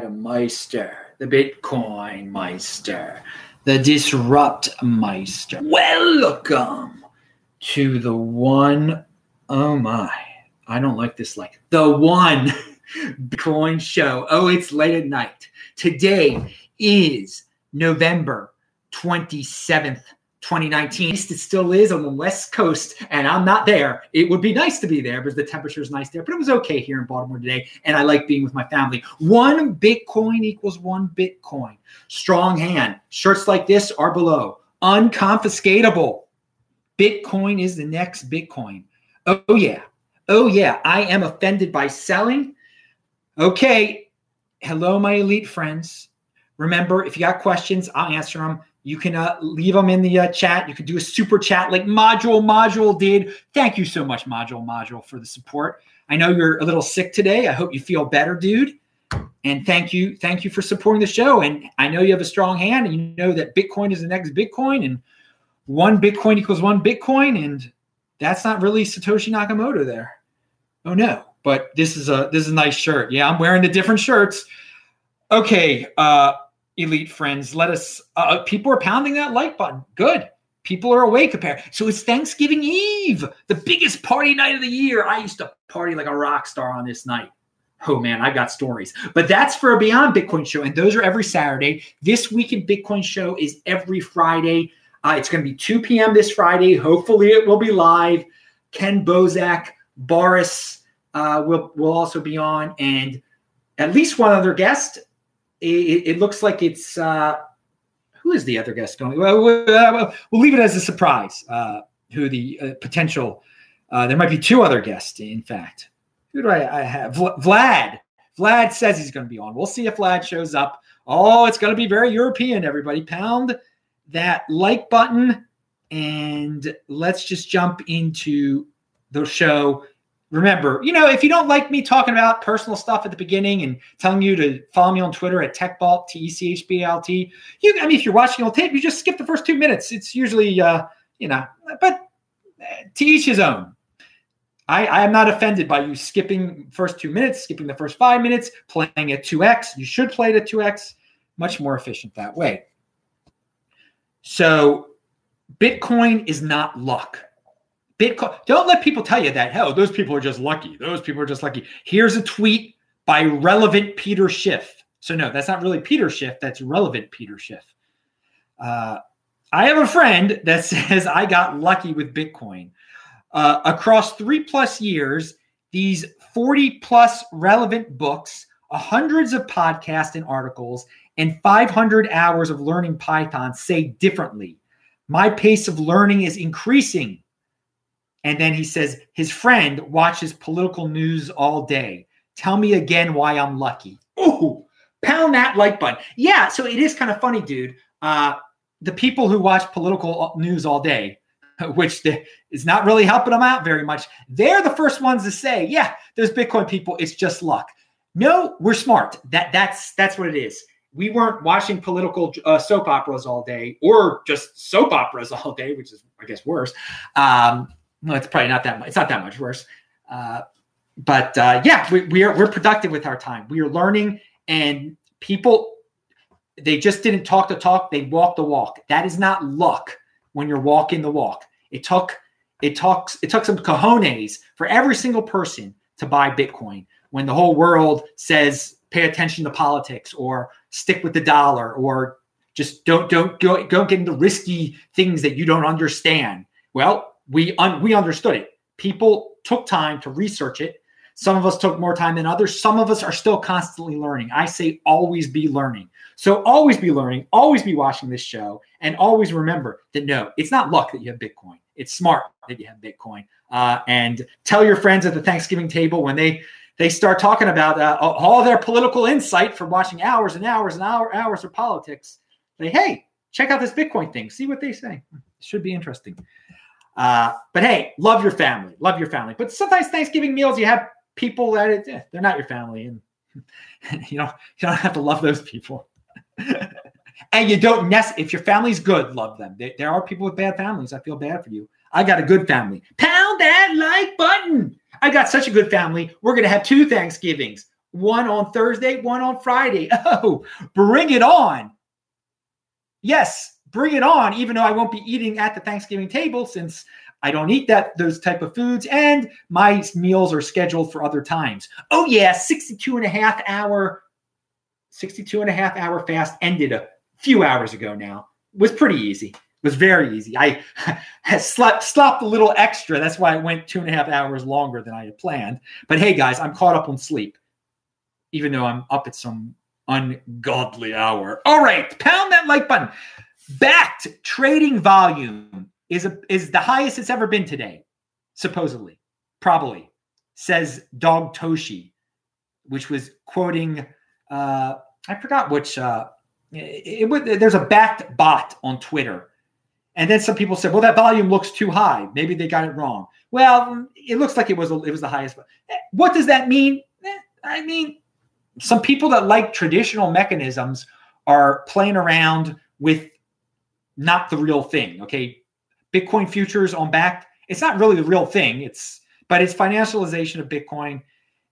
Adam Meister, the Bitcoin Meister, the Disrupt Meister. Welcome to the one, oh my, I don't like this like the one Bitcoin show. Oh, it's late at night. Today is November 27th, 2019. It still is on the West Coast, and I'm not there. It would be nice to be there because the temperature is nice there, but it was okay here in Baltimore today, and I like being with my family. One Bitcoin equals one Bitcoin. Strong hand. Shirts like this are below. Unconfiscatable. Bitcoin is the next Bitcoin. Oh, yeah. Oh, yeah. I am offended by selling. Okay. Hello, my elite friends. Remember, if you got questions, I'll answer them you can uh, leave them in the uh, chat. You can do a super chat like Module Module did. Thank you so much, Module Module, for the support. I know you're a little sick today. I hope you feel better, dude. And thank you, thank you for supporting the show. And I know you have a strong hand, and you know that Bitcoin is the next Bitcoin, and one Bitcoin equals one Bitcoin, and that's not really Satoshi Nakamoto there. Oh no, but this is a this is a nice shirt. Yeah, I'm wearing the different shirts. Okay, uh, elite friends. Let us, uh, people are pounding that like button. Good. People are awake apparently. So it's Thanksgiving Eve, the biggest party night of the year. I used to party like a rock star on this night. Oh man, I've got stories. But that's for a Beyond Bitcoin show. And those are every Saturday. This week in Bitcoin show is every Friday. Uh, it's going to be 2 p.m. this Friday. Hopefully it will be live. Kenn Bosak, Boris uh, will, will also be on. And at least one other guest it, it looks like it's uh, who is the other guest going? Well, we'll, we'll leave it as a surprise. Uh, who the uh, potential? Uh, there might be two other guests, in fact. Who do I, I have? Vlad. Vlad says he's going to be on. We'll see if Vlad shows up. Oh, it's going to be very European. Everybody, pound that like button, and let's just jump into the show remember, you know, if you don't like me talking about personal stuff at the beginning and telling you to follow me on Twitter at TechBalt, T E C H B L T, you, I mean, if you're watching on tape, you just skip the first two minutes. It's usually, uh, you know, but uh, to each his own. I, I am not offended by you skipping first two minutes, skipping the first five minutes, playing at 2x. You should play it at 2x. Much more efficient that way. So Bitcoin is not luck. Bitcoin. Don't let people tell you that, hell, those people are just lucky. Those people are just lucky. Here's a tweet by relevant Peter Schiff. So, no, that's not really Peter Schiff. That's relevant Peter Schiff. Uh, I have a friend that says I got lucky with Bitcoin. Uh, across three plus years, these 40 plus relevant books, hundreds of podcasts and articles, and 500 hours of learning Python say differently. My pace of learning is increasing and then he says, his friend watches political news all day. Tell me again why I'm lucky. Ooh, pound that like button. Yeah, so it is kind of funny, dude. Uh, the people who watch political news all day, which is not really helping them out very much, they're the first ones to say, yeah, those Bitcoin people, it's just luck. No, we're smart. That that's that's what it is. We weren't watching political uh, soap operas all day, or just soap operas all day, which is, I guess, worse. Um, well, it's probably not that much. It's not that much worse. Uh, but uh, yeah, we, we are we're productive with our time. We are learning, and people they just didn't talk the talk; they walked the walk. That is not luck when you're walking the walk. It took it talks it took some cojones for every single person to buy Bitcoin when the whole world says pay attention to politics or stick with the dollar or just don't don't go don't get into risky things that you don't understand. Well, we un- we understood it. People took time to research it. Some of us took more time than others. Some of us are still constantly learning. I say always be learning. So always be learning, always be watching this show, and always remember that no, it's not luck that you have Bitcoin. It's smart that you have Bitcoin. Uh, and tell your friends at the Thanksgiving table when they they start talking about uh, all their political insight from watching hours and hours and hour, hours of politics. Say, hey, check out this Bitcoin thing. See what they say. Should be interesting. Uh, but hey, love your family, love your family. But sometimes Thanksgiving meals, you have people that it, eh, they're not your family, and you know you don't have to love those people. and you don't nest if your family's good, love them. There, there are people with bad families. I feel bad for you. I got a good family. Pound that like button. I got such a good family. We're gonna have two Thanksgivings. one on Thursday, one on Friday. Oh, bring it on. Yes, bring it on, even though I won't be eating at the Thanksgiving table since I don't eat that those type of foods and my meals are scheduled for other times. Oh yeah, 62 and a half hour 62 and a half hour fast ended a few hours ago now. It was pretty easy. It was very easy. I slept slept a little extra. That's why it went two and a half hours longer than I had planned. But hey guys, I'm caught up on sleep. Even though I'm up at some ungodly hour. All right, pound that like button. Bakkt trading volume is a, is the highest it's ever been today, supposedly, probably, says Dog Toshi, which was quoting. Uh, I forgot which. Uh, it, it, there's a Bakkt bot on Twitter, and then some people said, "Well, that volume looks too high. Maybe they got it wrong." Well, it looks like it was it was the highest. What does that mean? Eh, I mean, some people that like traditional mechanisms are playing around with not the real thing. Okay. Bitcoin futures on Bakkt, it's not really the real thing. It's but it's financialization of Bitcoin.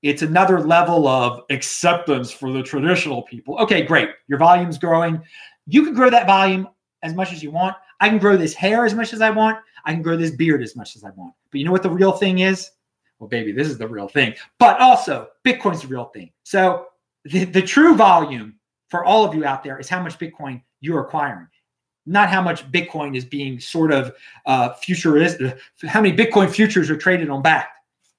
It's another level of acceptance for the traditional people. Okay, great. Your volume's growing. You can grow that volume as much as you want. I can grow this hair as much as I want. I can grow this beard as much as I want. But you know what the real thing is? Well, baby, this is the real thing. But also, Bitcoin's the real thing. So the, the true volume for all of you out there is how much Bitcoin you're acquiring not how much Bitcoin is being sort of uh, futuristic, how many Bitcoin futures are traded on Bakkt.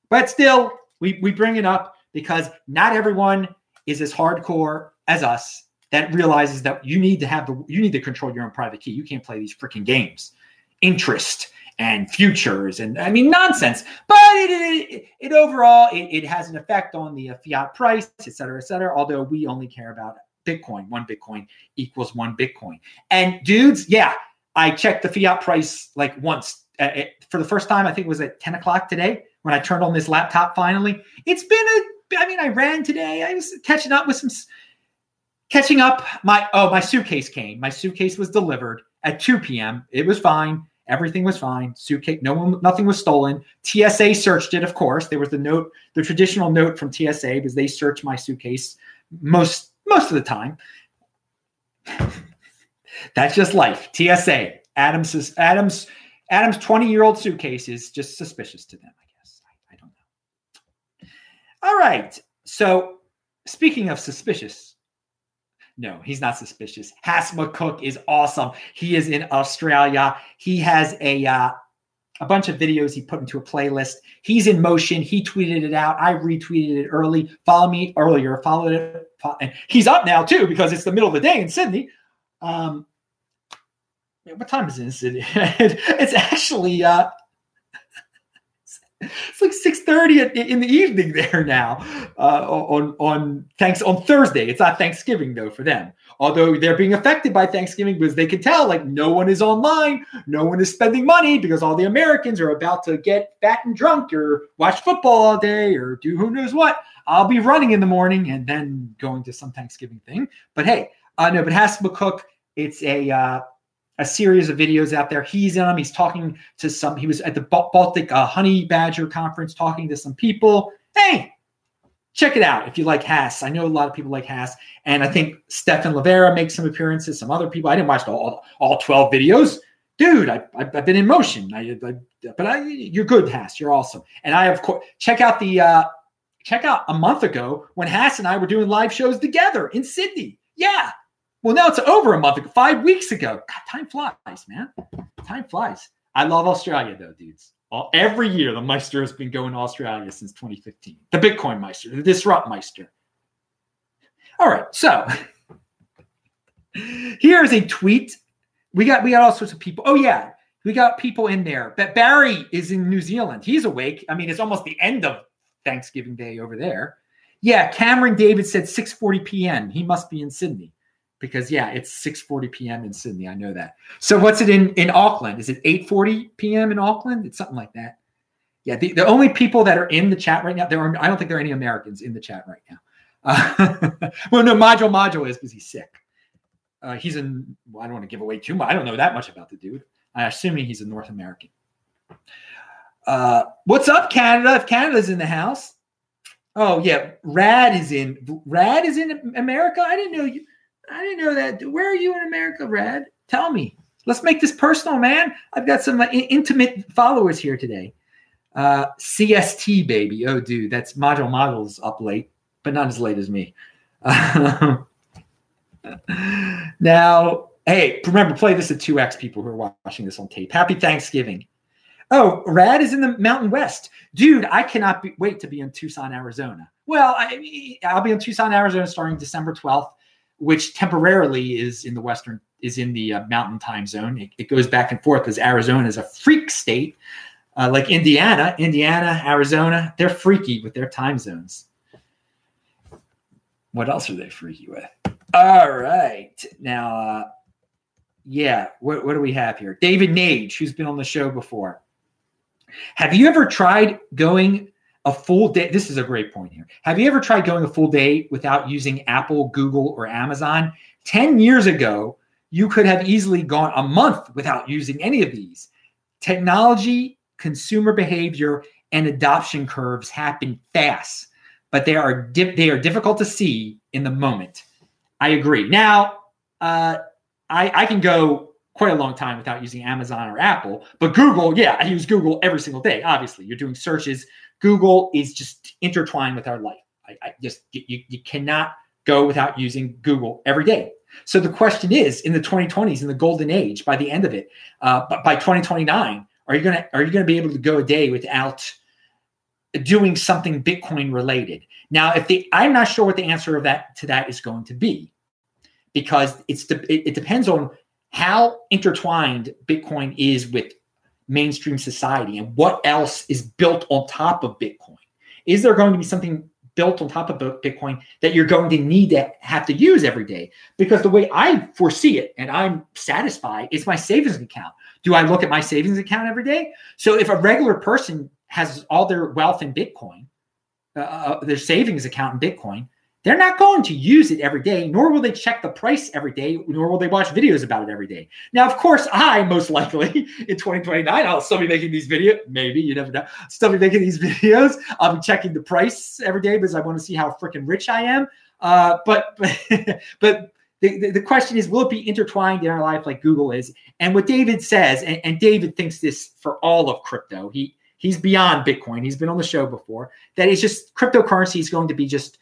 But still, we, we bring it up because not everyone is as hardcore as us that realizes that you need to have the you need to control your own private key. You can't play these freaking games, interest and futures and I mean nonsense. But it it, it overall it, it, has an effect on the fiat price, et cetera, et cetera. Although we only care about Bitcoin. One Bitcoin equals one Bitcoin. And dudes, yeah, I checked the fiat price like once uh, for the first time. I think it was at 10 o'clock today when I turned on this laptop finally. It's been a, I mean, I ran today. I was catching up with some, catching up. My, oh, my suitcase came. My suitcase was delivered at 2 p.m. It was fine. Everything was fine. Suitcase, no one, nothing was stolen. TSA searched it, of course. There was the note, the traditional note from TSA because they searched my suitcase most most of the time. That's just life. TSA. Adams Adams Adams 20 year old suitcase is just suspicious to them, I guess. I, I don't know. All right. So speaking of suspicious, no, he's not suspicious. Hass McCook is awesome. He is in Australia. He has a uh, a bunch of videos he put into a playlist. He's in motion. He tweeted it out. I retweeted it early. Follow me earlier. Followed it. And he's up now too because it's the middle of the day in Sydney. Um, what time is it in Sydney? it's actually uh, it's like six thirty in the evening there now. Uh, on on thanks on Thursday. It's not Thanksgiving though for them although they're being affected by Thanksgiving because they can tell like no one is online, no one is spending money because all the Americans are about to get fat and drunk or watch football all day or do who knows what. I'll be running in the morning and then going to some Thanksgiving thing. But hey, uh, no, but Hass McCook, it's a uh, a series of videos out there. He's in them. He's talking to some. He was at the Baltic uh, Honey Badger conference talking to some people. Hey, check it out if you like Hass. I know a lot of people like Hass, and I think Stefan Livera makes some appearances. Some other people. I didn't watch all all twelve videos, dude. I, I have been in motion. I, I, but I, you're good, Hass. You're awesome. And I of course check out the uh, check out a month ago when Hass and I were doing live shows together in Sydney. Yeah. Well, now it's over a month ago, five weeks ago. God, time flies, man. Time flies. I love Australia though, dudes. All, every year, the Meister has been going to Australia since 2015. The Bitcoin Meister, the Disrupt Meister. All right, so here is a tweet. We got we got all sorts of people. Oh yeah, we got people in there. But Barry is in New Zealand. He's awake. I mean, it's almost the end of Thanksgiving Day over there. Yeah, Cameron David said 6:40 p.m. He must be in Sydney because yeah, it's 6:40 p.m. in Sydney. I know that. So what's it in in Auckland? Is it 8:40 p.m. in Auckland? It's something like that. Yeah, the, the only people that are in the chat right now, there are I don't think there are any Americans in the chat right now. Uh, well, no, Module Module is because he's sick. Uh, he's in. Well, I don't want to give away too much. I don't know that much about the dude. I'm assuming he's a North American. Uh, what's up, Canada? If Canada's in the house, Oh yeah, Rad is in Rad is in America. I didn't know you. I didn't know that. Where are you in America, Rad? Tell me. Let's make this personal, man. I've got some uh, intimate followers here today. Uh, CST baby. Oh, dude, that's Module Module's up late, but not as late as me. now, hey, remember, play this at 2x people who are watching this on tape. Happy Thanksgiving. Oh, Rad is in the Mountain West. Dude, I cannot be, wait to be in Tucson, Arizona. Well, I, I'll be in Tucson, Arizona starting December 12th, which temporarily is in the Western, is in the uh, Mountain time zone. It, it, goes back and forth because Arizona is a freak state. Uh, like Indiana, Indiana, Arizona, they're freaky with their time zones. What else are they freaky with? All right. Now, uh, yeah, what, what do we have here? David Nage, who's been on the show before. Have you ever tried going a full day? This is a great point here. Have you ever tried going a full day without using Apple, Google, or Amazon? 10 years ago, you could have easily gone a month without using any of these. Technology, consumer behavior, and adoption curves happen fast, but they are di- they are difficult to see in the moment. I agree. Now, uh, I, I can go quite a long time without using Amazon or Apple. But Google, yeah, I use Google every single day. Obviously, you're doing searches. Google is just intertwined with our life. I, I just you, you cannot go without using Google every day. So the question is, in the 2020s, in the golden age, by the end of it, uh, but by 2029, are you gonna are you gonna be able to go a day without doing something Bitcoin related? Now, if the I'm not sure what the answer of that to that is going to be, because it's it, it depends on how intertwined Bitcoin is with mainstream society and what else is built on top of Bitcoin. Is there going to be something built on top of Bitcoin that you're going to need to have to use every day? Because the way I foresee it and I'm satisfied is my savings account. Do I look at my savings account every day? So if a regular person has all their wealth in Bitcoin, uh, uh their savings account in Bitcoin, they're not going to use it every day, nor will they check the price every day, nor will they watch videos about it every day. Now, of course, I most likely in 2029, I'll still be making these videos. Maybe you never know. Still be making these videos. I'll be checking the price every day because I want to see how freaking rich I am. Uh, but but but the, the, question is, will it be intertwined in our life like Google is? And what David says, and, and David thinks this for all of crypto. He he's beyond Bitcoin. He's been on the show before. That is just cryptocurrency is going to be just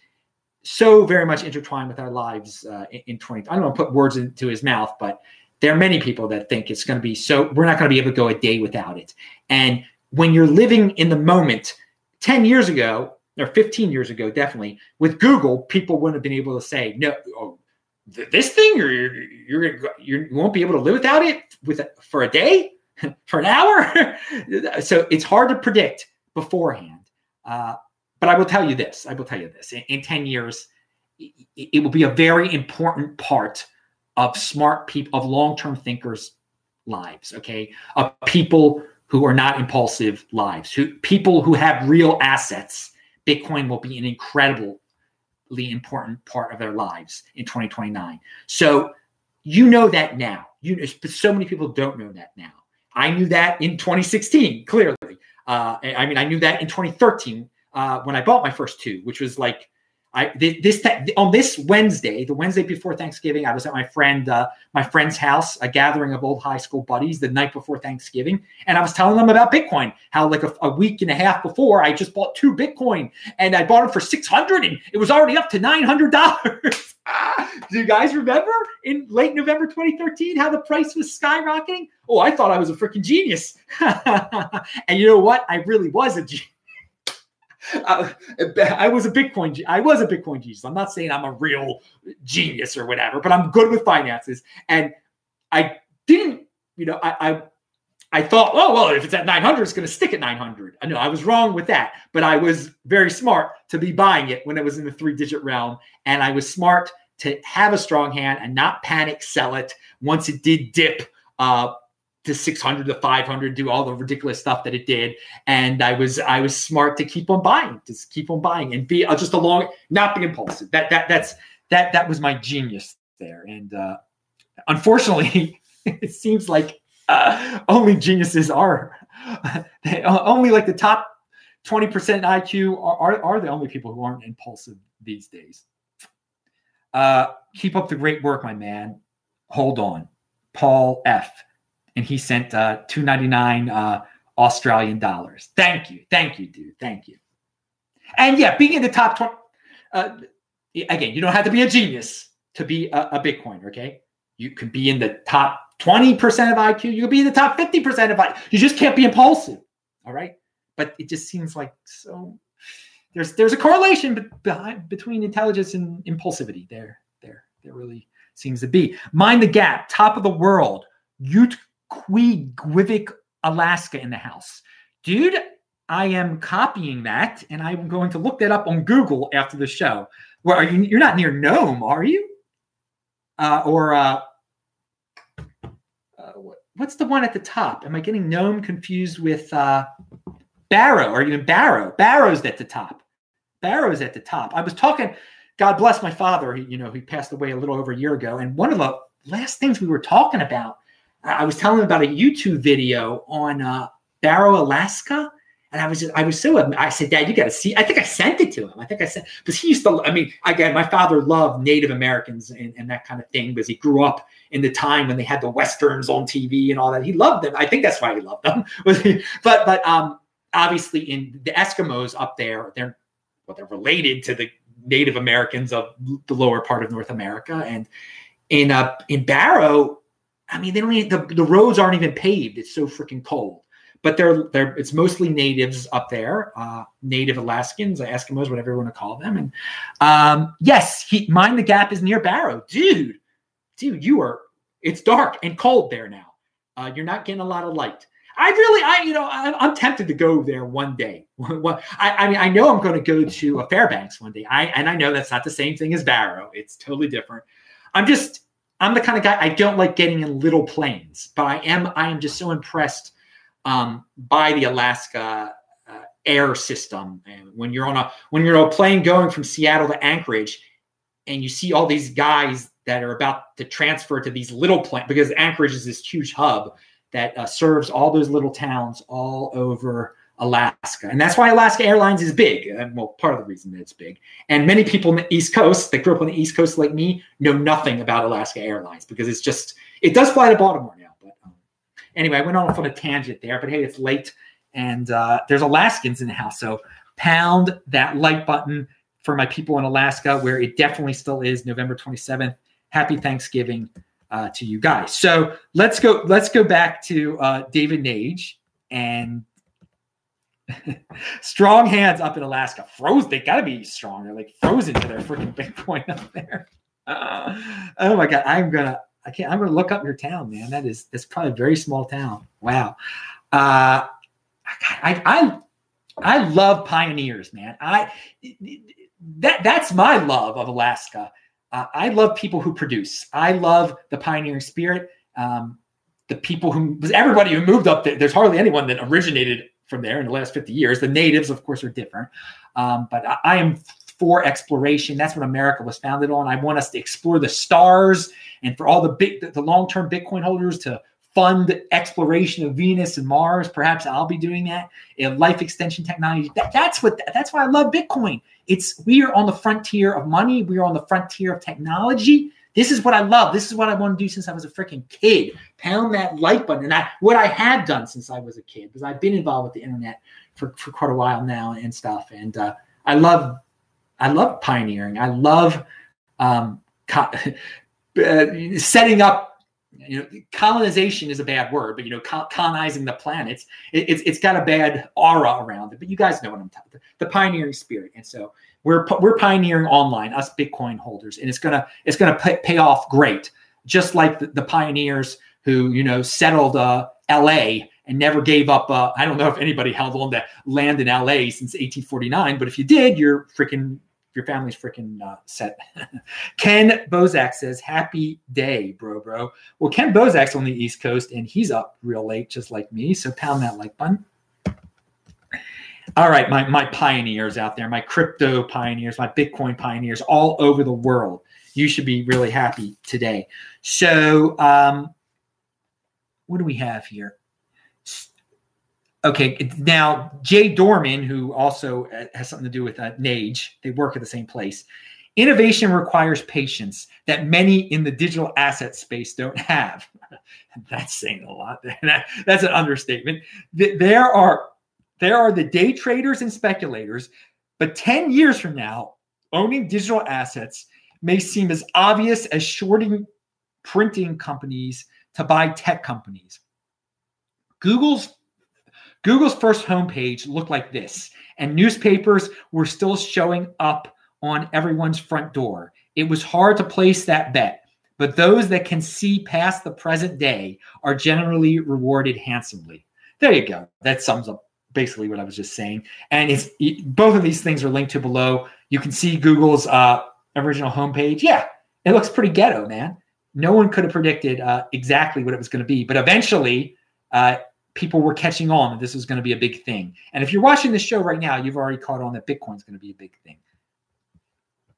so very much intertwined with our lives uh, in, in 20. I don't want to put words into his mouth, but there are many people that think it's going to be so, we're not going to be able to go a day without it. And when you're living in the moment, 10 years ago, or 15 years ago, definitely, with Google, people wouldn't have been able to say, no, oh, this thing, you're, you're, you're, you won't be able to live without it with for a day, for an hour. so it's hard to predict beforehand. Uh, but I will tell you this I will tell you this in, in 10 years, it, it will be a very important part of smart people, of long term thinkers' lives, okay? Of people who are not impulsive lives, who people who have real assets. Bitcoin will be an incredibly important part of their lives in 2029. So you know that now. You know, so many people don't know that now. I knew that in 2016, clearly. Uh, I mean, I knew that in 2013 uh, when I bought my first two, which was like I this on this Wednesday, the Wednesday before Thanksgiving, I was at my friend uh, my friend's house, a gathering of old high school buddies the night before Thanksgiving, and I was telling them about Bitcoin. How like a, a week and a half before, I just bought two Bitcoin, and I bought them for six hundred, and it was already up to nine hundred dollars. Do you guys remember in late November 2013 how the price was skyrocketing? Oh, I thought I was a freaking genius, and you know what? I really was a genius. I, I, was a Bitcoin. I was a Bitcoin genius. I'm not saying I'm a real genius or whatever, but I'm good with finances. And I didn't, you know, I, I, I thought, oh well, if it's at 900, it's going to stick at 900. I know I was wrong with that, but I was very smart to be buying it when it was in the three-digit realm, and I was smart to have a strong hand and not panic sell it once it did dip. Uh, to 600 to 500 do all the ridiculous stuff that it did and i was i was smart to keep on buying just keep on buying and be uh, just along not be impulsive that that that's that that was my genius there and uh unfortunately it seems like uh, only geniuses are only like the top 20% IQ are, are, are the only people who aren't impulsive these days. Uh, keep up the great work, my man. Hold on. Paul F. And he sent uh, 299 uh, Australian dollars. Thank you. Thank you, dude. Thank you. And yeah, being in the top 20, uh, again, you don't have to be a genius to be a, a Bitcoiner, okay? You can be in the top 20% of IQ. You can be in the top 50% of IQ. You just can't be impulsive, all right? But it just seems like so there's there's a correlation behind, between intelligence and impulsivity there there there really seems to be mind the gap top of the world Utqiagvik Alaska in the house dude I am copying that and I'm going to look that up on Google after the show where are you you're not near Nome are you uh, or uh, uh, what's the one at the top am I getting Nome confused with uh, Barrow or even Barrow Barrow's at the top Barrow's at the top. I was talking, God bless my father. He, you know, he passed away a little over a year ago. And one of the last things we were talking about, I was telling him about a YouTube video on uh, Barrow, Alaska. And I was just, I was so, I said, Dad, you got to see. I think I sent it to him. I think I sent, because he used to, I mean, again, my father loved Native Americans and, and that kind of thing because he grew up in the time when they had the Westerns on TV and all that. He loved them. I think that's why he loved them. but, but, um, obviously in the Eskimos up there, they're well, they're related to the Native Americans of the lower part of North America. And in uh, in Barrow, I mean, they don't even, the, the roads aren't even paved. It's so freaking cold. But they're they're it's mostly natives up there, uh, native Alaskans, Eskimos, whatever you want to call them. And um, yes, he mind the gap is near Barrow, dude. Dude, you are it's dark and cold there now. Uh, you're not getting a lot of light. I really, I you know, I'm, I'm tempted to go there one day. I, I mean, I know I'm going to go to a Fairbanks one day. I and I know that's not the same thing as Barrow. It's totally different. I'm just, I'm the kind of guy I don't like getting in little planes, but I am, I am just so impressed um, by the Alaska uh, air system. And when you're on a when you're on a plane going from Seattle to Anchorage, and you see all these guys that are about to transfer to these little planes because Anchorage is this huge hub that uh, serves all those little towns all over Alaska. And that's why Alaska Airlines is big. And well, part of the reason that it's big. And many people on the East Coast that grew up on the East Coast like me know nothing about Alaska Airlines because it's just, it does fly to Baltimore now. But um, anyway, I went off on a tangent there, but hey, it's late and uh, there's Alaskans in the house. So pound that like button for my people in Alaska, where it definitely still is November 27th. Happy Thanksgiving uh, to you guys. So let's go. Let's go back to uh, David Nage and strong hands up in Alaska. Froze. They got to be strong. They're like frozen to their freaking Bitcoin up there. Uh, oh my god! I'm gonna. I can't. I'm gonna look up your town, man. That is. That's probably a very small town. Wow. Uh, I, I I love pioneers, man. I that that's my love of Alaska uh, I love people who produce. I love the pioneering spirit. Um, the people who, everybody who moved up there, there's hardly anyone that originated from there in the last 50 years. The natives, of course, are different. Um, but I, I, am for exploration. That's what America was founded on. I want us to explore the stars and for all the big, the, the long term Bitcoin holders to fund exploration of Venus and Mars. Perhaps I'll be doing that. In life extension technology. That, that's what. That's why I love Bitcoin. It's we are on the frontier of money. We are on the frontier of technology. This is what I love. This is what I want to do since I was a freaking kid. Pound that like button. And I, what I have done since I was a kid, because I've been involved with the internet for, for quite a while now and stuff. And uh, I love, I love pioneering. I love um, co- uh, setting up you know colonization is a bad word but you know colonizing the planets it, it's, it's got a bad aura around it but you guys know what i'm talking about. the pioneering spirit and so we're we're pioneering online us bitcoin holders and it's gonna it's gonna pay, pay off great just like the, the, pioneers who you know settled uh, la and never gave up uh, i don't know if anybody held on to land in la since 1849 but if you did you're freaking your family's freaking uh, set. Kenn Bosak says, "Happy day, bro, bro." Well, Kenn Bosak's on the East Coast and he's up real late, just like me. So pound that like button. All right, my my pioneers out there, my crypto pioneers, my Bitcoin pioneers, all over the world. You should be really happy today. So, um, what do we have here? Okay, now Jay Dorman, who also uh, has something to do with uh, Nage, they work at the same place. Innovation requires patience that many in the digital asset space don't have. That's saying a lot. That's an understatement. There are there are the day traders and speculators, but 10 years from now, owning digital assets may seem as obvious as shorting printing companies to buy tech companies. Google's Google's first homepage looked like this, and newspapers were still showing up on everyone's front door. It was hard to place that bet, but those that can see past the present day are generally rewarded handsomely. There you go. That sums up basically what I was just saying. And it's both of these things are linked to below. You can see Google's uh, original homepage. Yeah, it looks pretty ghetto, man. No one could have predicted uh, exactly what it was going to be, but eventually, uh, people were catching on that this was going to be a big thing. And if you're watching this show right now, you've already caught on that Bitcoin's going to be a big thing.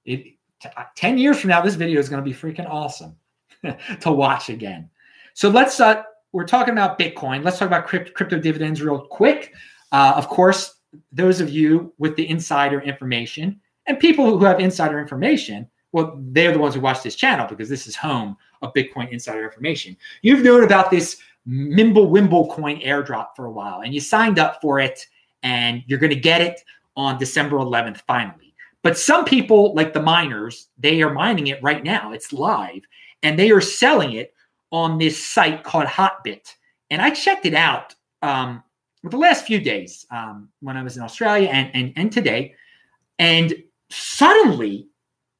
It, t- uh, 10 years from now, this video is going to be freaking awesome to watch again. So let's, uh, we're talking about Bitcoin. Let's talk about crypto, crypto dividends real quick. Uh, of course, those of you with the insider information and people who have insider information, well, they're the ones who watch this channel because this is home of Bitcoin insider information. You've known about this Mimblewimble coin airdrop for a while, and you signed up for it, and you're going to get it on December 11th finally. But some people, like the miners, they are mining it right now. It's live, and they are selling it on this site called Hotbit. And I checked it out um, the last few days um, when I was in Australia and, and and today, and suddenly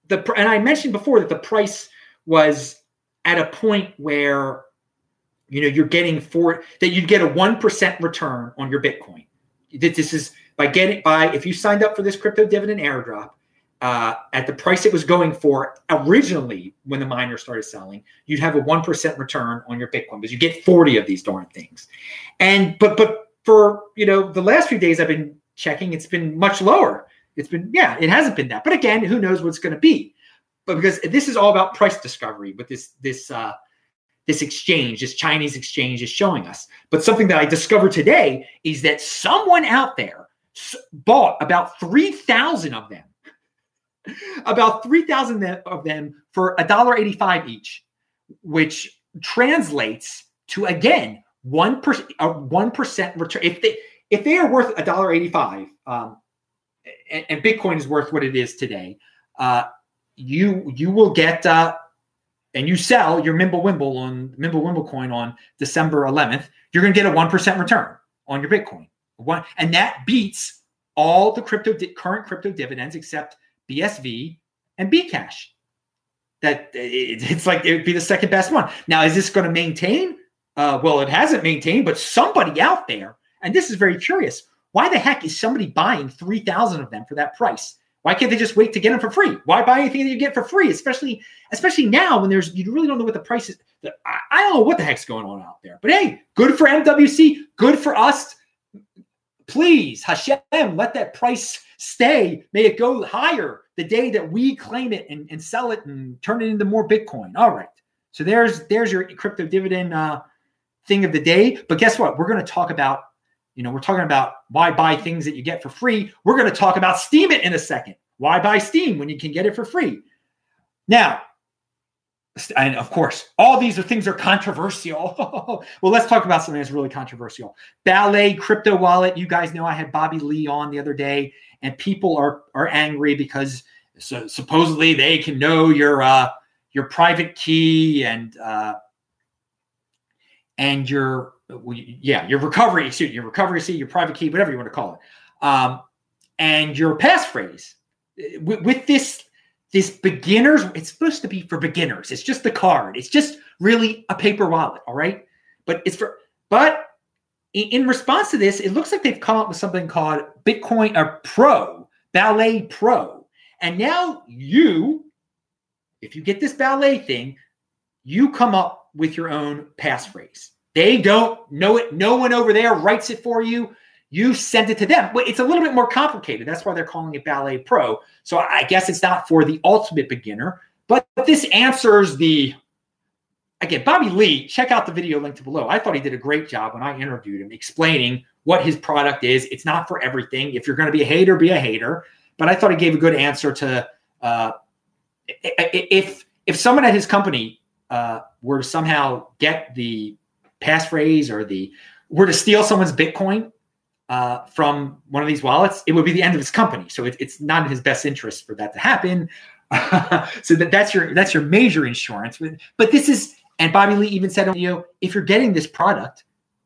the and I mentioned before that the price was at a point where you know you're getting for that you'd get a 1% return on your bitcoin. That this is by getting by if you signed up for this crypto dividend airdrop uh, at the price it was going for originally when the miner started selling you'd have a 1% return on your bitcoin because you get 40 of these darn things. And but but for you know the last few days i've been checking it's been much lower. It's been yeah it hasn't been that. But again who knows what's going to be? But because this is all about price discovery with this this uh this exchange, this Chinese exchange is showing us. But something that I discovered today is that someone out there bought about 3,000 of them, about 3,000 of them for $1.85 each, which translates to, again, 1%, a 1% return. If they, if they are worth $1.85, um, and, and Bitcoin is worth what it is today, uh, you you will get uh, and you sell your Mimblewimble on Mimblewimble coin on December 11th, you're going to get a 1% return on your Bitcoin. One, and that beats all the crypto current crypto dividends except BSV and Bcash. That it, it's like it would be the second best one. Now, is this going to maintain? Uh, well, it hasn't maintained, but somebody out there, and this is very curious. Why the heck is somebody buying 3,000 of them for that price? Why can't they just wait to get them for free? Why buy anything that you get for free? Especially, especially now when there's you really don't know what the price is. I, I don't know what the heck's going on out there. But hey, good for MWC, good for us. Please, Hashem, let that price stay. May it go higher the day that we claim it and, and sell it and turn it into more Bitcoin. All right. So there's there's your crypto dividend uh, thing of the day. But guess what? We're going to talk about you know, we're talking about why buy things that you get for free. We're going to talk about Steemit in a second. Why buy Steem when you can get it for free? Now, and of course, all these are things are controversial. well, let's talk about something that's really controversial. Ballet crypto wallet. You guys know I had Bobby Lee on the other day, and people are are angry because so supposedly they can know your uh, your private key and uh, and your yeah, your recovery suit, your recovery seat, your private key, whatever you want to call it, um, and your passphrase. With, with this this beginners, it's supposed to be for beginners. It's just the card. It's just really a paper wallet, all right. But it's for but in, in response to this, it looks like they've come up with something called Bitcoin or Pro Ballet Pro, and now you, if you get this ballet thing, you come up with your own passphrase. They don't know it. No one over there writes it for you. You send it to them. But it's a little bit more complicated. That's why they're calling it Ballet Pro. So I guess it's not for the ultimate beginner, but this answers the again, Bobby Lee, check out the video linked below. I thought he did a great job when I interviewed him explaining what his product is. It's not for everything. If you're going to be a hater, be a hater. But I thought he gave a good answer to uh, if if someone at his company uh, were to somehow get the passphrase or the were to steal someone's Bitcoin uh, from one of these wallets, it would be the end of his company. So it, it's not in his best interest for that to happen. so that, that's your that's your major insurance. But this is, and Bobby Lee even said, you know, if you're getting this product,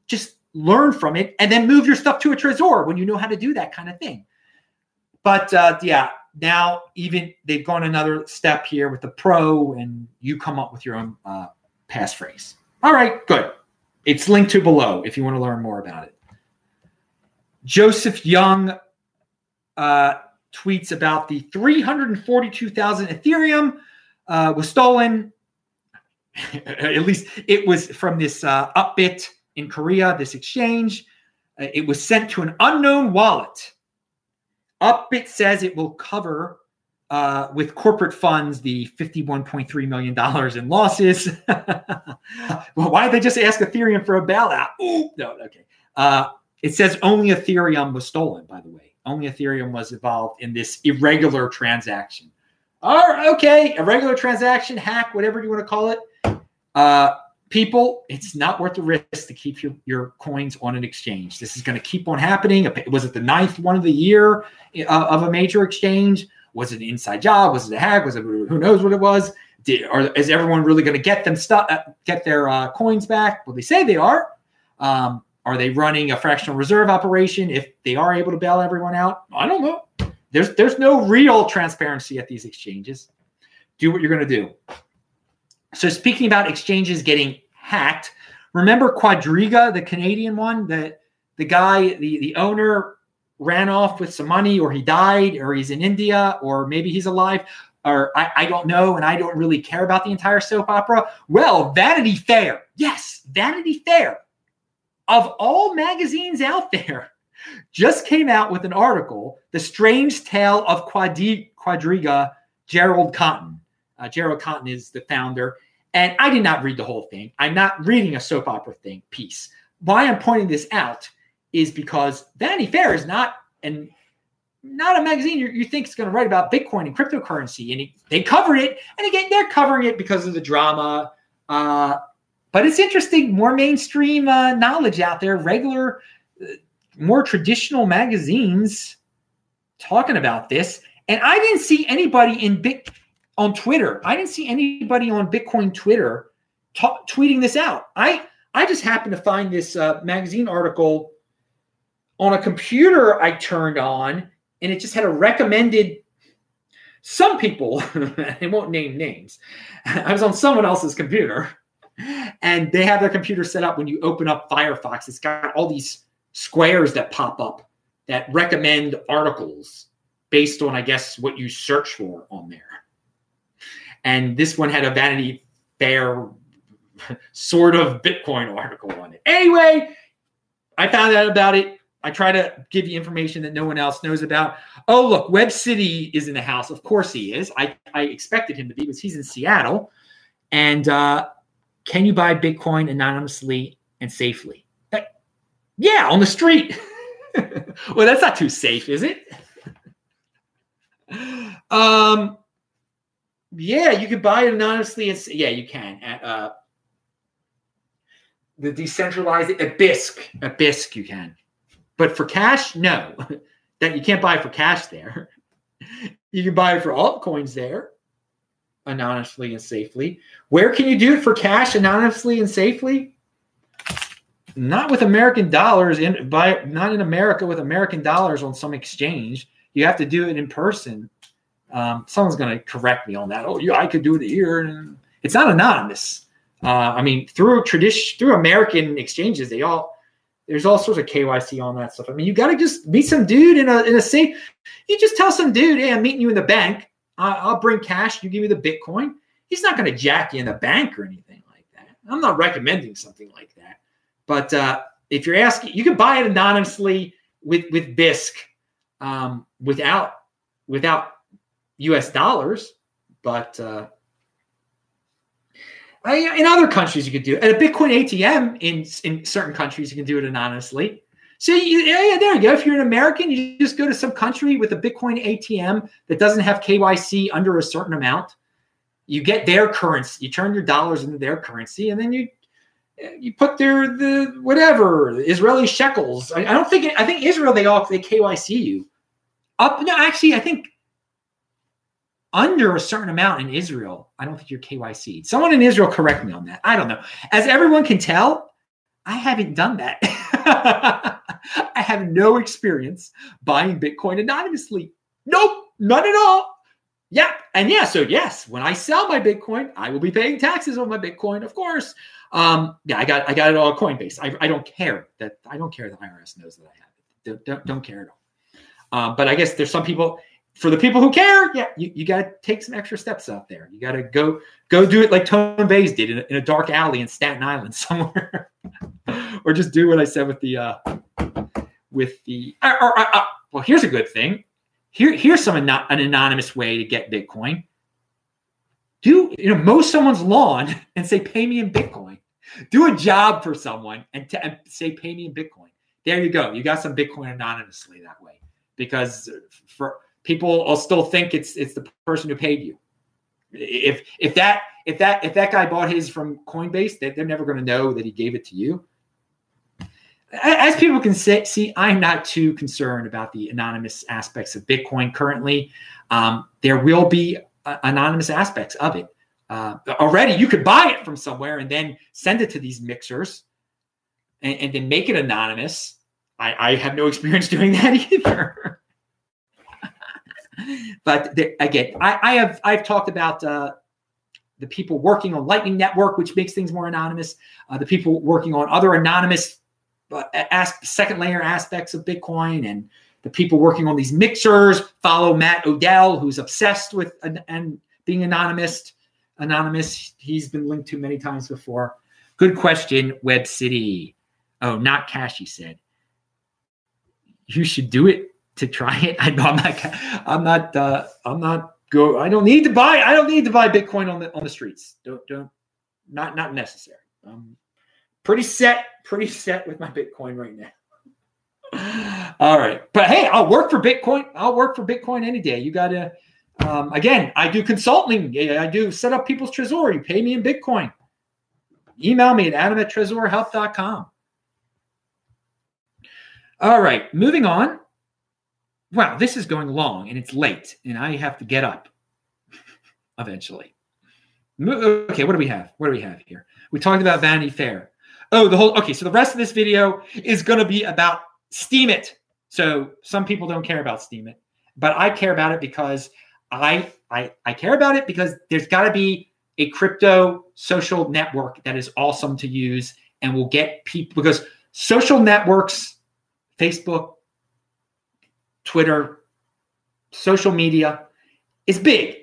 just learn from it and then move your stuff to a Trezor when you know how to do that kind of thing. But uh, yeah, now even they've gone another step here with the Pro, and you come up with your own uh, passphrase. All right, good. It's linked to below if you want to learn more about it. Joseph Young uh, tweets about the 342,000 Ethereum uh, was stolen. At least it was from this uh, Upbit in Korea, this exchange. Uh, it was sent to an unknown wallet. Upbit says it will cover uh, with corporate funds the $51.3 million in losses. well, why did they just ask Ethereum for a bailout? Ooh, no, okay. Uh, it says only Ethereum was stolen, by the way. Only Ethereum was involved in this irregular transaction. All right, okay, irregular transaction, hack, whatever you want to call it. Uh, people, it's not worth the risk to keep your, your coins on an exchange. This is going to keep on happening. Was it the ninth one of the year uh, of a major exchange? Was it an inside job? Was it a hack? Was it who knows what it was? Did, is everyone really going to get them stuff, uh, get their uh, coins back? Well, they say they are. Um, are they running a fractional reserve operation if they are able to bail everyone out? I don't know. There's there's no real transparency at these exchanges. Do what you're going to do. So speaking about exchanges getting hacked, remember Quadriga, the Canadian one, that the guy, the, the owner ran off with some money or he died or he's in India or maybe he's alive or I, I, don't know and I don't really care about the entire soap opera. Well, Vanity Fair, yes, Vanity Fair of all magazines out there, just came out with an article, The Strange Tale of Quadri- Quadriga, Gerald Cotten. Uh, Gerald Cotten is the founder. And I did not read the whole thing. I'm not reading a soap opera thing piece. Why I'm pointing this out is because Vanity Fair is not and not a magazine you, you think is going to write about Bitcoin and cryptocurrency. And they covered it. And again, they're covering it because of the drama. Uh, but it's interesting, more mainstream uh, knowledge out there, regular, uh, more traditional magazines talking about this. And I didn't see anybody in big on Twitter. I didn't see anybody on Bitcoin Twitter tweeting this out. I I just happened to find this uh, magazine article on a computer I turned on, and it just had a recommended. Some people, I won't name names. I was on someone else's computer and they have their computer set up when you open up Firefox. It's got all these squares that pop up that recommend articles based on, I guess, what you search for on there. And this one had a Vanity Fair sort of Bitcoin article on it. Anyway, I found out about it. I try to give you information that no one else knows about. Oh, look, Web City is in the house. Of course he is. I, I expected him to be because he's in Seattle. And uh, can you buy Bitcoin anonymously and safely? Yeah, on the street. well, that's not too safe, is it? um, yeah, you can buy it anonymously. And, yeah, you can at uh, the decentralized at Bisq. At Bisq, you can, but for cash, no. that you can't buy for cash there. You can buy it for altcoins there anonymously and safely. Where can you do it for cash anonymously and safely? Not with American dollars in by not in America with American dollars on some exchange. You have to do it in person. Um, someone's going to correct me on that. Oh, yeah, I could do it here. It's not anonymous. Uh, I mean, through tradition, through American exchanges, they all there's all sorts of KYC on that stuff. I mean, you got to just meet some dude in a in a safe. You just tell some dude, "Hey, I'm meeting you in the bank." I'll bring cash. You give me the Bitcoin. He's not going to jack you in the bank or anything like that. I'm not recommending something like that. But uh, if you're asking, you can buy it anonymously with with Bisq um, without without U.S. dollars. But uh, in other countries, you could do it. At a Bitcoin ATM in in certain countries, you can do it anonymously. So yeah, yeah, there you go. If you're an American, you just go to some country with a Bitcoin ATM that doesn't have KYC under a certain amount. You get their currency. You turn your dollars into their currency, and then you you put their the whatever Israeli shekels. I, I don't think I think Israel they all they KYC you up. No, actually, I think under a certain amount in Israel, I don't think you're KYC. Someone in Israel correct me on that. I don't know. As everyone can tell, I haven't done that. I have no experience buying Bitcoin anonymously. Nope, none at all. Yeah, and yeah, so yes, when I sell my Bitcoin, I will be paying taxes on my Bitcoin, of course. Um, yeah, I got I got it all Coinbase. I, I don't care that I don't care that IRS knows that I have it. Don't, don't, don't care at all. Um, but I guess there's some people for the people who care, yeah, you, you got to take some extra steps out there. You got to go go do it like Tone Vays did in a, in a dark alley in Staten Island somewhere, or just do what I said with the uh, with the. Or, or, uh, well, here's a good thing. Here here's some an anonymous way to get Bitcoin. Do you know mow someone's lawn and say pay me in Bitcoin? Do a job for someone and, t- and say pay me in Bitcoin. There you go. You got some Bitcoin anonymously that way because for people will still think it's it's the person who paid you. If if that if that if that guy bought his from Coinbase, they, they're never going to know that he gave it to you. As people can say, see, I'm not too concerned about the anonymous aspects of Bitcoin currently. Um, there will be uh, anonymous aspects of it. Uh, already, you could buy it from somewhere and then send it to these mixers and, and then make it anonymous. I, I have no experience doing that either but the, again, I, I, have I've talked about uh, the people working on Lightning Network, which makes things more anonymous. Uh, the people working on other anonymous uh, ask, second layer aspects of Bitcoin, and the people working on these mixers. Follow Matt Odell, who's obsessed with an, and being anonymous. Anonymous. He's been linked to many times before. Good question, Web City. Oh, not cash. He said. You should do it to try it. I I'm not. I'm not. Uh, I'm not. Go. I don't need to buy. I don't need to buy Bitcoin on the on the streets. Don't don't. Not not necessary. I'm pretty set. Pretty set with my Bitcoin right now. All right, but hey, I'll work for Bitcoin. I'll work for Bitcoin any day. You got to. Um, again, I do consulting. Yeah, I do set up people's Trezor. You pay me in Bitcoin. Email me at adam at trezorhelp.com. All right, moving on wow, this is going long and it's late and I have to get up eventually. Okay, what do we have? What do we have here? We talked about Vanity Fair. Oh, the whole okay. So the rest of this video is going to be about Steemit. So some people don't care about Steemit, but I care about it because I I I care about it because there's got to be a crypto social network that is awesome to use and will get people because social networks, Facebook, Twitter, social media is big.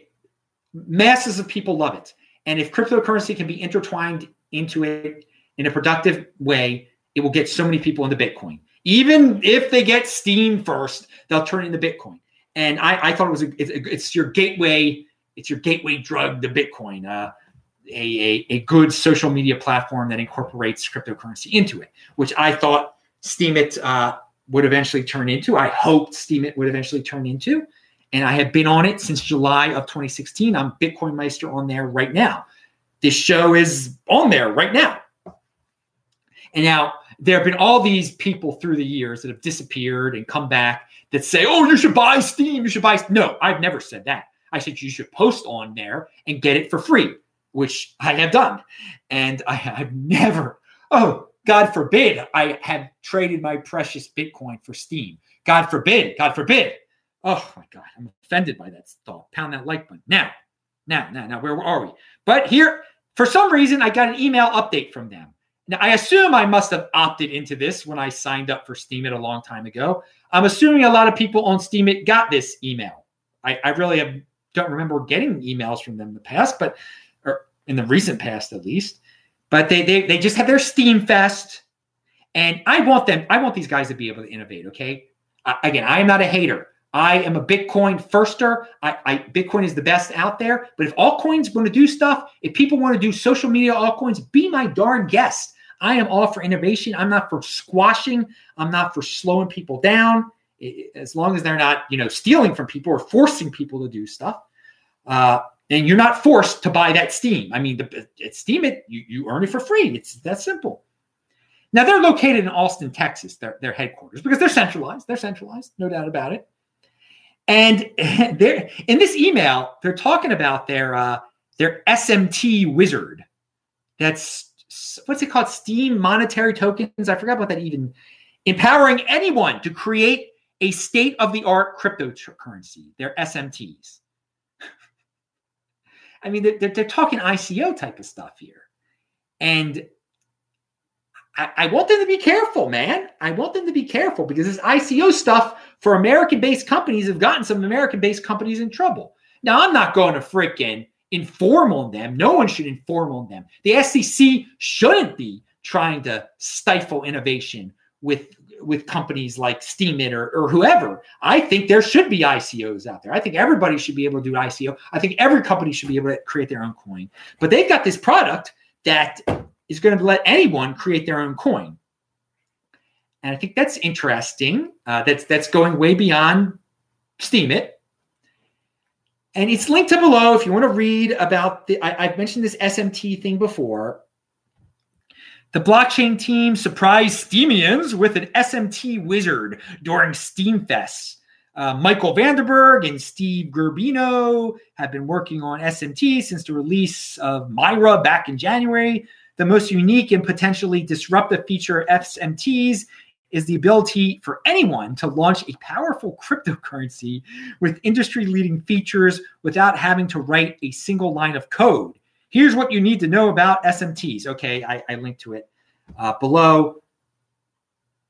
Masses of people love it. And if cryptocurrency can be intertwined into it in a productive way, it will get so many people into Bitcoin. Even if they get Steem first, they'll turn into Bitcoin. And I, I thought it was a, it's, it's, your gateway. It's your gateway drug to Bitcoin. Uh, a, a, a good social media platform that incorporates cryptocurrency into it, which I thought Steemit uh, would eventually turn into. I hoped Steemit would eventually turn into. And I have been on it since July of 2016. I'm Bitcoin Meister on there right now. This show is on there right now. And now there have been all these people through the years that have disappeared and come back that say, oh, you should buy Steem. You should buy. No, I've never said that. I said you should post on there and get it for free, which I have done. And I have never, oh, God forbid I had traded my precious Bitcoin for Steem. God forbid, God forbid. Oh my God, I'm offended by that thought. Pound that like button. Now, now, now, now, where are we? But here, for some reason, I got an email update from them. Now, I assume I must have opted into this when I signed up for Steemit a long time ago. I'm assuming a lot of people on Steemit got this email. I, I really have, don't remember getting emails from them in the past, but or in the recent past at least. But they they they just have their Steem Fest, and I want them. I want these guys to be able to innovate. Okay, uh, again, I am not a hater. I am a Bitcoin firster. I, I Bitcoin is the best out there. But if altcoins want to do stuff, if people want to do social media altcoins, be my darn guest. I am all for innovation. I'm not for squashing. I'm not for slowing people down. As long as they're not, you know, stealing from people or forcing people to do stuff. Uh, and you're not forced to buy that Steem. I mean, the, Steemit, you, you earn it for free. It's that simple. Now they're located in Austin, Texas, their, their headquarters, because they're centralized. They're centralized, no doubt about it. And they're in this email, they're talking about their uh, their SMT wizard. That's what's it called? Steem monetary tokens. I forgot about that even. Empowering anyone to create a state of the art cryptocurrency, their SMTs. I mean, they're, they're, talking ICO type of stuff here. And I, I, want them to be careful, man. I want them to be careful because this ICO stuff for American based companies have gotten some American based companies in trouble. Now, I'm not going to freaking inform on them. No one should inform on them. The SEC shouldn't be trying to stifle innovation with with companies like Steemit or, or whoever. I think there should be ICOs out there. I think everybody should be able to do ICO. I think every company should be able to create their own coin. But they've got this product that is going to let anyone create their own coin. And I think that's interesting. Uh, that's that's going way beyond Steemit. And it's linked to below if you want to read about the. I, have mentioned this SMT thing before. The blockchain team surprised Steemians with an SMT wizard during SteemFest. Uh, Michael Vandeberg and Steve Gerbino have been working on SMT since the release of MIRA back in January. The most unique and potentially disruptive feature of SMTs is the ability for anyone to launch a powerful cryptocurrency with industry leading features without having to write a single line of code. Here's what you need to know about SMTs. Okay, I, I linked to it uh, below.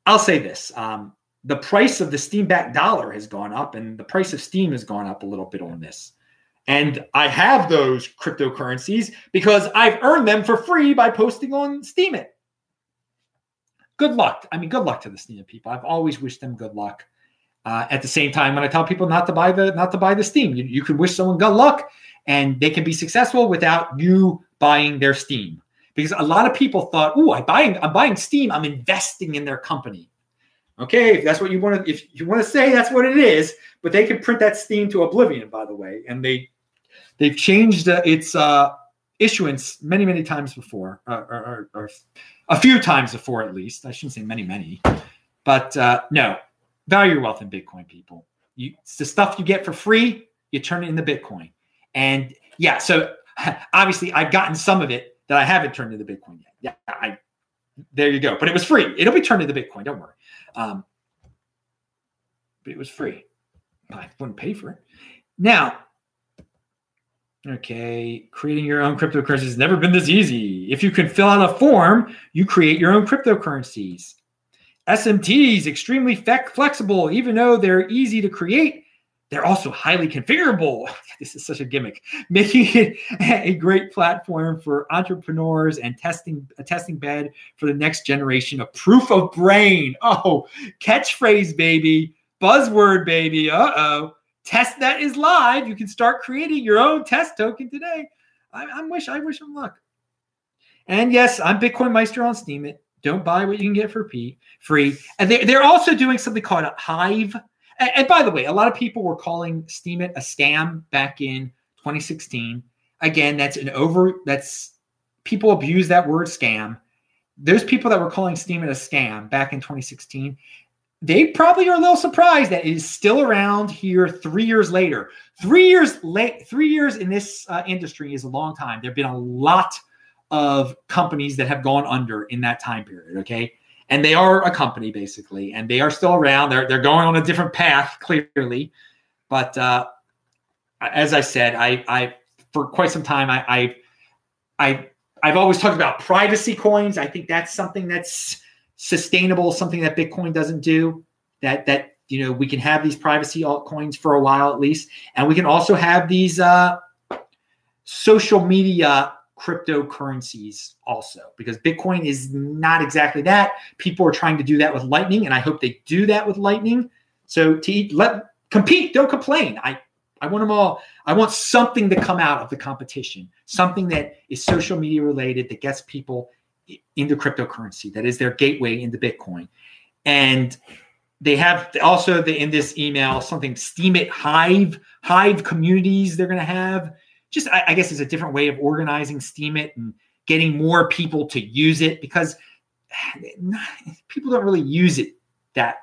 I'll say this um, the price of the Steem back dollar has gone up, and the price of Steem has gone up a little bit on this. And I have those cryptocurrencies because I've earned them for free by posting on Steemit. Good luck. I mean, good luck to the Steem people. I've always wished them good luck. Uh, at the same time, when I tell people not to buy the not to buy the Steem, you, you can wish someone good luck, and they can be successful without you buying their Steem Because a lot of people thought, "Oh, i'm buying I'm buying Steem I'm investing in their company." Okay, if that's what you want to, if you want to say that's what it is, but they can print that Steem to oblivion, by the way, and they they've changed uh, its uh, issuance many many times before, uh, or, or, or, a few times before at least. I shouldn't say many many, but uh, no, value your wealth in Bitcoin, people. You, it's the stuff you get for free. You turn it into Bitcoin, and yeah. So obviously, I've gotten some of it that I haven't turned into Bitcoin yet. Yeah, I there you go. But it was free. It'll be turned into Bitcoin. Don't worry. Um, but it was free. I wouldn't pay for it. Now, okay, creating your own cryptocurrency has never been this easy. If you can fill out a form, you create your own cryptocurrencies. SMTs extremely flexible, even though they're easy to create. They're also highly configurable. this is such a gimmick, making it a great platform for entrepreneurs and testing a testing bed for the next generation of proof of brain. Oh, catchphrase, baby buzzword, baby. Uh oh. Testnet is live. You can start creating your own test token today. I, I wish I wish them luck. And yes, I'm Bitcoin Meister on Steam. It Don't buy what you can get for free. And they, they're also doing something called a Hive. And, and by the way, a lot of people were calling Steemit a scam back in 2016. Again, that's an over. That's people abuse that word scam. Those people that were calling Steemit a scam back in 2016, they probably are a little surprised that it is still around here three years later. Three years late, three years in this uh, industry is a long time. There have been a lot of companies that have gone under in that time period. Okay. And they are a company basically, and they are still around. They're, they're going on a different path, clearly. But uh, as I said, I, I for quite some time, I, I, I, I've always talked about privacy coins. I think that's something that's sustainable, something that Bitcoin doesn't do. That that you know we can have these privacy altcoins for a while at least, and we can also have these uh, social media cryptocurrencies also because Bitcoin is not exactly that. People are trying to do that with Lightning, and I hope they do that with Lightning. So to let compete, don't complain. I I want them all. I want something to come out of the competition, something that is social media related that gets people into cryptocurrency. That is their gateway into Bitcoin. And they have also the, in this email something Steemit Hive Hive communities they're going to have. Just I, I guess it's a different way of organizing Steemit and getting more people to use it because people don't really use it that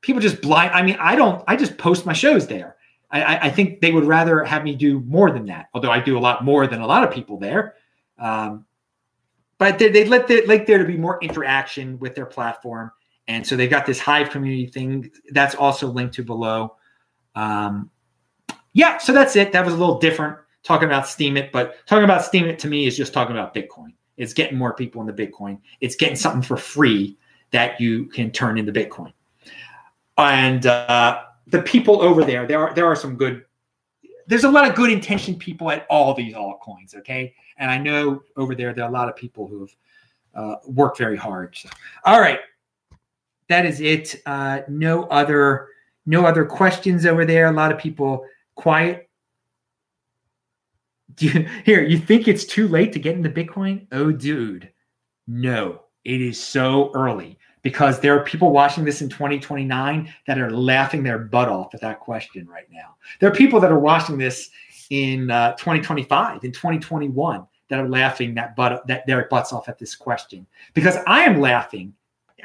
people just blind i mean i don't i just post my shows there. I, I, think they would rather have me do more than that although i do a lot more than a lot of people there. Um, but they, they let the, like there to be more interaction with their platform. And so they've got this hive community thing that's also linked to below. Um, yeah so that's it that was a little different talking about Steemit, but talking about Steemit to me is just talking about bitcoin it's getting more people into bitcoin it's getting something for free that you can turn into bitcoin and uh, the people over there, there are there are some good. There's a lot of good intention people at all these altcoins. Okay, and I know over there there are a lot of people who have uh, worked very hard. So, all right, that is it. Uh, no other no other questions over there. A lot of people quiet. You, here, you think it's too late to get into Bitcoin? Oh, dude, no, it is so early because there are people watching this in 2029 that are laughing their butt off at that question right now. There are people that are watching this in uh, 2025, in 2021 that are laughing that butt that their butts off at this question because I am laughing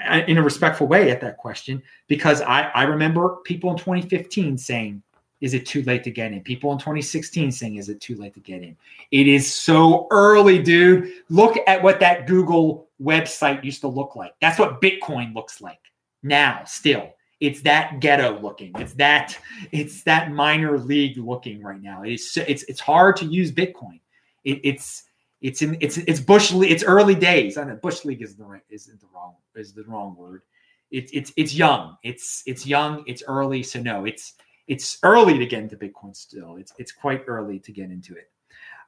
uh, in a respectful way at that question because I, I remember people in 2015 saying, is it too late to get in? People in 2016 saying, is it too late to get in? It is so early, dude. Look at what that Google website used to look like. That's what Bitcoin looks like now, still. It's that ghetto looking. It's that it's that minor league looking right now. It's it's it's hard to use Bitcoin. It, it's it's in it's it's bush it's early days. I know bush league is the right isn't the wrong is the wrong word. It's it's it's young. It's it's young. It's early. So no, it's it's early to get into Bitcoin still. It's it's quite early to get into it.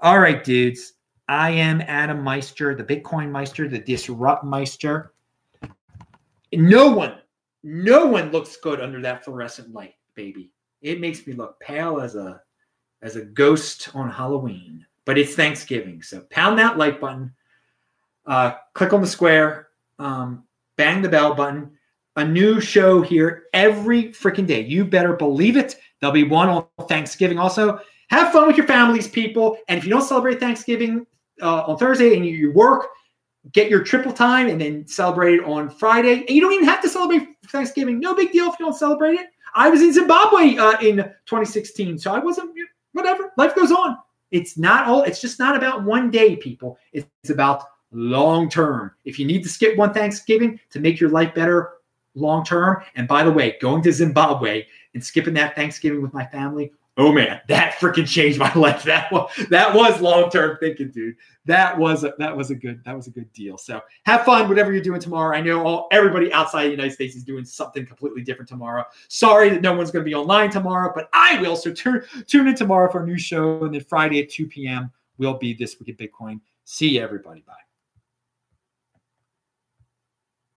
All right, dudes. I am Adam Meister, the Bitcoin Meister, the Disrupt Meister. No one, no one looks good under that fluorescent light, baby. It makes me look pale as a as a ghost on Halloween. But it's Thanksgiving, so pound that like button. Uh, click on the square, um, bang the bell button a new show here every freaking day. You better believe it. There'll be one on Thanksgiving also. Have fun with your families, people. And if you don't celebrate Thanksgiving uh, on Thursday and you work, get your triple time and then celebrate it on Friday. And you don't even have to celebrate Thanksgiving. No big deal if you don't celebrate it. I was in Zimbabwe uh, in 2016, so I wasn't, whatever. Life goes on. It's not all, it's just not about one day, people. It's about long term. If you need to skip one Thanksgiving to make your life better, long term. And by the way, going to Zimbabwe and skipping that Thanksgiving with my family, oh man, that freaking changed my life. That was that was long term thinking, dude. That was a, that was a good that was a good deal. So have fun, whatever you're doing tomorrow. I know all everybody outside the United States is doing something completely different tomorrow. Sorry that no one's going to be online tomorrow, but I will. So tune tune in tomorrow for a new show, and then Friday at 2 p.m. will be this week at Bitcoin. See you, everybody. Bye.